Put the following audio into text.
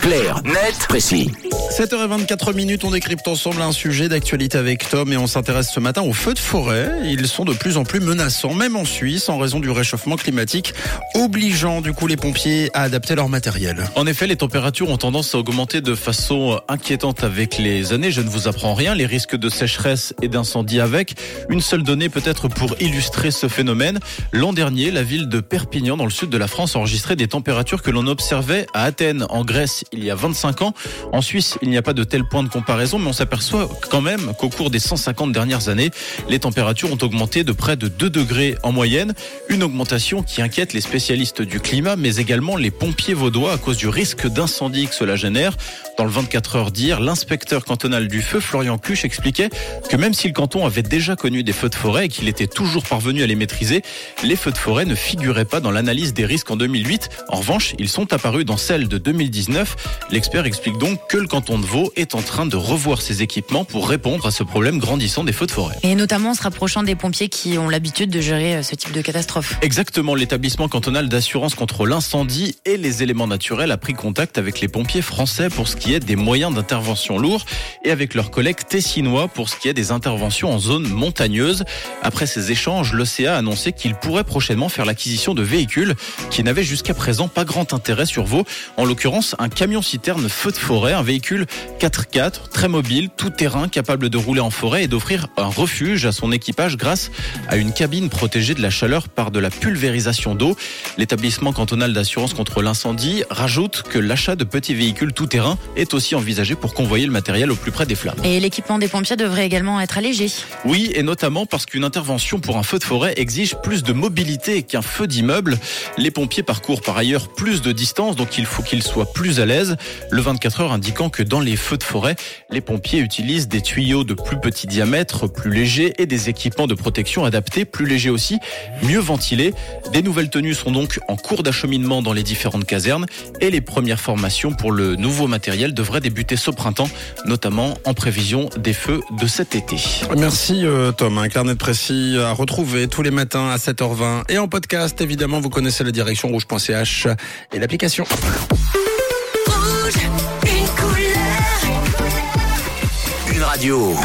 Clair, net, précis. 7h24 minutes, on décrypte ensemble un sujet d'actualité avec Tom et on s'intéresse ce matin aux feux de forêt. Ils sont de plus en plus menaçants, même en Suisse, en raison du réchauffement climatique, obligeant du coup les pompiers à adapter leur matériel. En effet, les températures ont tendance à augmenter de façon inquiétante avec les années. Je ne vous apprends rien. Les risques de sécheresse et d'incendie avec. Une seule donnée peut-être pour illustrer ce phénomène. L'an dernier, la ville de Perpignan, dans le sud de la France, enregistrait des températures que l'on observait à Athènes, en Grèce, il y a 25 ans. En Suisse, il n'y a pas de tel point de comparaison, mais on s'aperçoit quand même qu'au cours des 150 dernières années, les températures ont augmenté de près de 2 degrés en moyenne. Une augmentation qui inquiète les spécialistes du climat, mais également les pompiers vaudois à cause du risque d'incendie que cela génère. Dans le 24 heures d'hier, l'inspecteur cantonal du feu, Florian Cuche, expliquait que même si le canton avait déjà connu des feux de forêt et qu'il était toujours parvenu à les maîtriser, les feux de forêt ne figuraient pas dans l'analyse des risques en 2008. En revanche, ils sont apparus dans celle de 2019. L'expert explique donc que le canton de Vaud est en train de revoir ses équipements pour répondre à ce problème grandissant des feux de forêt. Et notamment en se rapprochant des pompiers qui ont l'habitude de gérer euh, ce type de catastrophe. Exactement, l'établissement cantonal d'assurance contre l'incendie et les éléments naturels a pris contact avec les pompiers français pour ce qui des moyens d'intervention lourds et avec leurs collègues tessinois pour ce qui est des interventions en zone montagneuse. Après ces échanges, l'OCA a annoncé qu'il pourrait prochainement faire l'acquisition de véhicules qui n'avaient jusqu'à présent pas grand intérêt sur Vaud. En l'occurrence, un camion-citerne feu de forêt, un véhicule 4x4, très mobile, tout terrain, capable de rouler en forêt et d'offrir un refuge à son équipage grâce à une cabine protégée de la chaleur par de la pulvérisation d'eau. L'établissement cantonal d'assurance contre l'incendie rajoute que l'achat de petits véhicules tout terrain est aussi envisagé pour convoyer le matériel au plus près des flammes. Et l'équipement des pompiers devrait également être allégé. Oui, et notamment parce qu'une intervention pour un feu de forêt exige plus de mobilité qu'un feu d'immeuble. Les pompiers parcourent par ailleurs plus de distance, donc il faut qu'ils soient plus à l'aise. Le 24 heures indiquant que dans les feux de forêt, les pompiers utilisent des tuyaux de plus petit diamètre, plus légers et des équipements de protection adaptés, plus légers aussi, mieux ventilés. Des nouvelles tenues sont donc en cours d'acheminement dans les différentes casernes et les premières formations pour le nouveau matériel devraient débuter ce printemps, notamment en prévision des feux de cet été. Merci euh, Tom, un carnet précis à retrouver tous les matins à 7h20 et en podcast évidemment vous connaissez la direction rouge.ch et l'application. Une radio.